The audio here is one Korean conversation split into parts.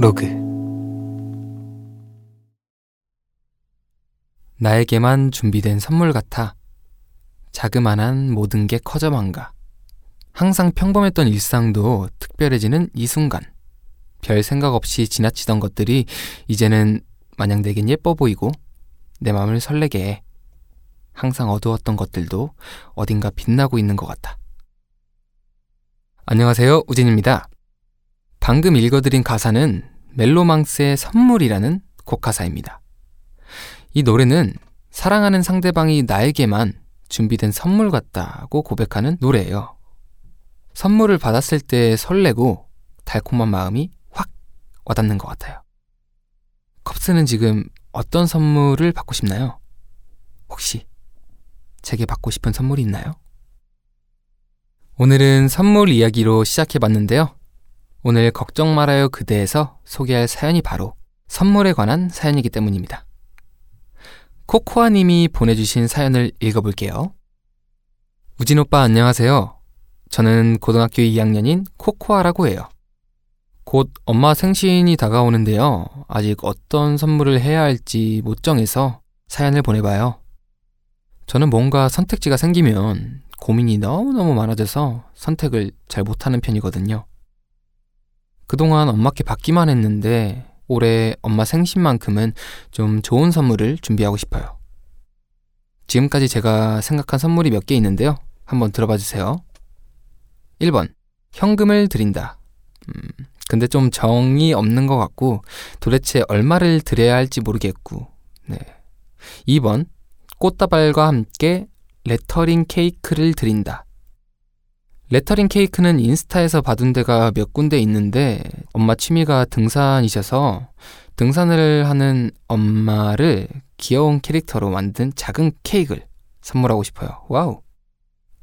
로그 나에게만 준비된 선물 같아 자그만한 모든 게 커져만 가. 항상 평범했던 일상도 특별해지는 이 순간. 별 생각 없이 지나치던 것들이 이제는 마냥 내겐 예뻐 보이고 내 마음을 설레게 해. 항상 어두웠던 것들도 어딘가 빛나고 있는 것 같아. 안녕하세요. 우진입니다. 방금 읽어드린 가사는 멜로망스의 선물이라는 곡 가사입니다. 이 노래는 사랑하는 상대방이 나에게만 준비된 선물 같다고 고백하는 노래예요. 선물을 받았을 때 설레고 달콤한 마음이 확 와닿는 것 같아요. 컵스는 지금 어떤 선물을 받고 싶나요? 혹시 제게 받고 싶은 선물이 있나요? 오늘은 선물 이야기로 시작해 봤는데요. 오늘 걱정 말아요 그대에서 소개할 사연이 바로 선물에 관한 사연이기 때문입니다. 코코아님이 보내주신 사연을 읽어볼게요. 우진 오빠 안녕하세요. 저는 고등학교 2학년인 코코아라고 해요. 곧 엄마 생신이 다가오는데요. 아직 어떤 선물을 해야 할지 못 정해서 사연을 보내봐요. 저는 뭔가 선택지가 생기면 고민이 너무너무 많아져서 선택을 잘 못하는 편이거든요. 그동안 엄마께 받기만 했는데 올해 엄마 생신만큼은 좀 좋은 선물을 준비하고 싶어요. 지금까지 제가 생각한 선물이 몇 개 있는데요. 한번 들어봐 주세요. 1번. 현금을 드린다. 음, 근데 좀 정이 없는 것 같고 도대체 얼마를 드려야 할지 모르겠고. 네. 2번. 꽃다발과 함께 레터링 케이크를 드린다. 레터링 케이크는 인스타에서 받은 데가 몇 군데 있는데 엄마 취미가 등산이셔서 등산을 하는 엄마를 귀여운 캐릭터로 만든 작은 케이크를 선물하고 싶어요. wow.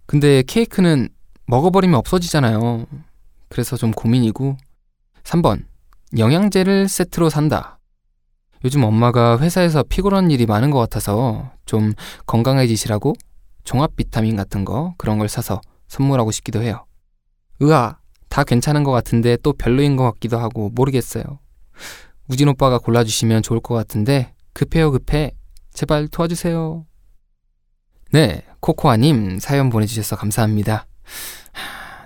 근데 케이크는 먹어버리면 없어지잖아요. 그래서 좀 고민이고. 3번. 영양제를 세트로 산다. 요즘 엄마가 회사에서 피곤한 일이 많은 것 같아서 좀 건강해지시라고 종합 비타민 같은 거 그런 걸 사서 선물하고 싶기도 해요. 으아, 다 괜찮은 것 같은데 또 별로인 것 같기도 하고 모르겠어요. 우진 오빠가 골라주시면 좋을 것 같은데 급해요 급해. 제발 도와주세요. 네, 코코아님 사연 보내주셔서 감사합니다.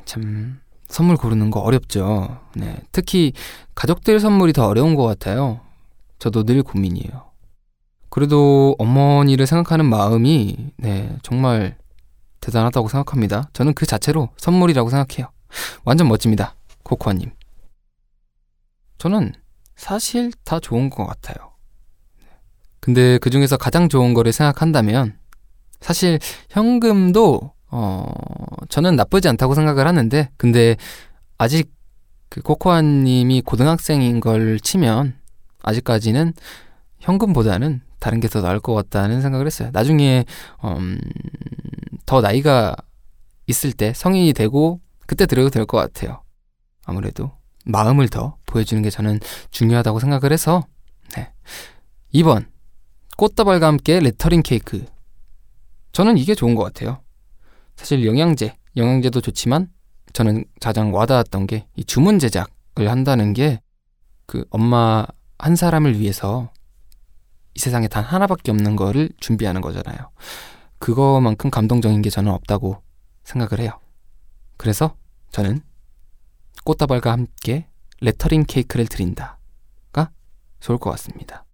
참 선물 고르는 거 어렵죠. 네, 특히 가족들 선물이 더 어려운 것 같아요. 저도 늘 고민이에요. 그래도 어머니를 생각하는 마음이 네 정말 대단하다고 생각합니다. 저는 그 자체로 선물이라고 생각해요. 완전 멋집니다. 코코아님. 저는 사실 다 좋은 것 같아요. 근데 그 중에서 가장 좋은 거를 생각한다면 사실 현금도 어 저는 나쁘지 않다고 생각을 하는데 근데 아직 그 코코아님이 고등학생인 걸 치면 아직까지는 현금보다는 다른 게 더 나을 것 같다는 생각을 했어요. 나중에 음, 더 나이가 있을 때 성인이 되고 그때 드려도 될 것 같아요. 아무래도 마음을 더 보여주는 게 저는 중요하다고 생각을 해서 네. 2번 꽃다발과 함께 레터링 케이크 저는 이게 좋은 것 같아요. 사실 영양제 영양제도 좋지만 저는 가장 와닿았던 게 이 주문 제작을 한다는 게 그 엄마 한 사람을 위해서 이 세상에 단 하나밖에 없는 거를 준비하는 거잖아요. 그거만큼 감동적인 게 저는 없다고 생각을 해요. 그래서 저는 꽃다발과 함께 레터링 케이크를 드린다가 좋을 것 같습니다.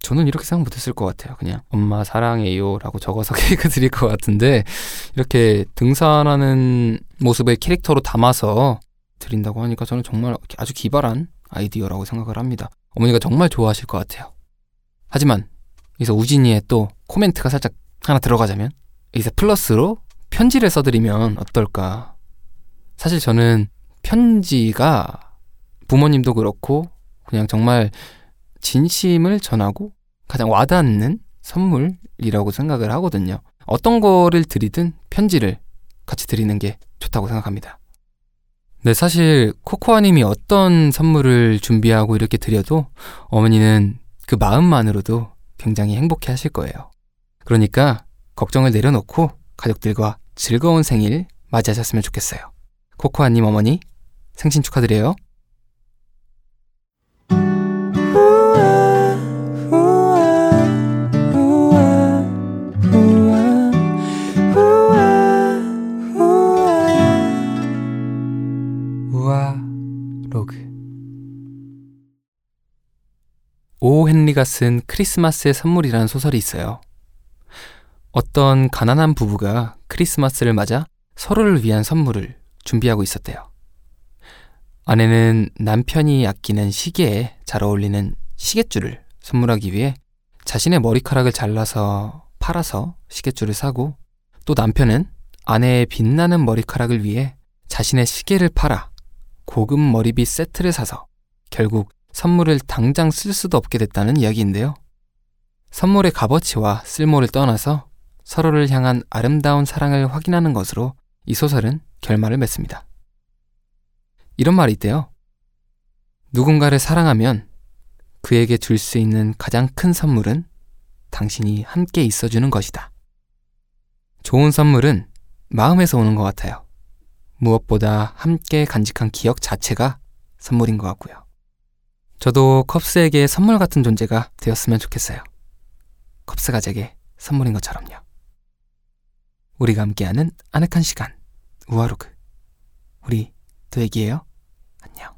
저는 이렇게 생각 못했을 것 같아요. 그냥 엄마 사랑해요 라고 적어서 케이크 드릴 것 같은데 이렇게 등산하는 모습을 캐릭터로 담아서 드린다고 하니까 저는 정말 아주 기발한 아이디어라고 생각을 합니다. 어머니가 정말 좋아하실 것 같아요. 하지만 여기서 우진이의 또 코멘트가 살짝 하나 들어가자면 여기서 플러스로 편지를 써드리면 어떨까. 사실 저는 편지가 부모님도 그렇고 그냥 정말 진심을 전하고 가장 와닿는 선물이라고 생각을 하거든요. 어떤 거를 드리든 편지를 같이 드리는 게 좋다고 생각합니다. 네, 사실 코코아님이 어떤 선물을 준비하고 이렇게 드려도 어머니는 그 마음만으로도 굉장히 행복해 하실 거예요. 그러니까 걱정을 내려놓고 가족들과 즐거운 생일 맞이하셨으면 좋겠어요. 코코아님 어머니 생신 축하드려요. 오 헨리가 쓴 크리스마스의 선물이라는 소설이 있어요. 어떤 가난한 부부가 크리스마스를 맞아 서로를 위한 선물을 준비하고 있었대요. 아내는 남편이 아끼는 시계에 잘 어울리는 시계줄을 선물하기 위해 자신의 머리카락을 잘라서 팔아서 시계줄을 사고 또 남편은 아내의 빛나는 머리카락을 위해 자신의 시계를 팔아 고급 머리빗 세트를 사서 결국 선물을 당장 쓸 수도 없게 됐다는 이야기인데요. 선물의 값어치와 쓸모를 떠나서 서로를 향한 아름다운 사랑을 확인하는 것으로 이 소설은 결말을 맺습니다. 이런 말이 있대요. 누군가를 사랑하면 그에게 줄 수 있는 가장 큰 선물은 당신이 함께 있어주는 것이다. 좋은 선물은 마음에서 오는 것 같아요. 무엇보다 함께 간직한 기억 자체가 선물인 것 같고요. 저도 컵스에게 선물 같은 존재가 되었으면 좋겠어요. 컵스가 제게 선물인 것처럼요. 우리가 함께하는 아늑한 시간, 우아로그. 우리 또 얘기해요. 안녕.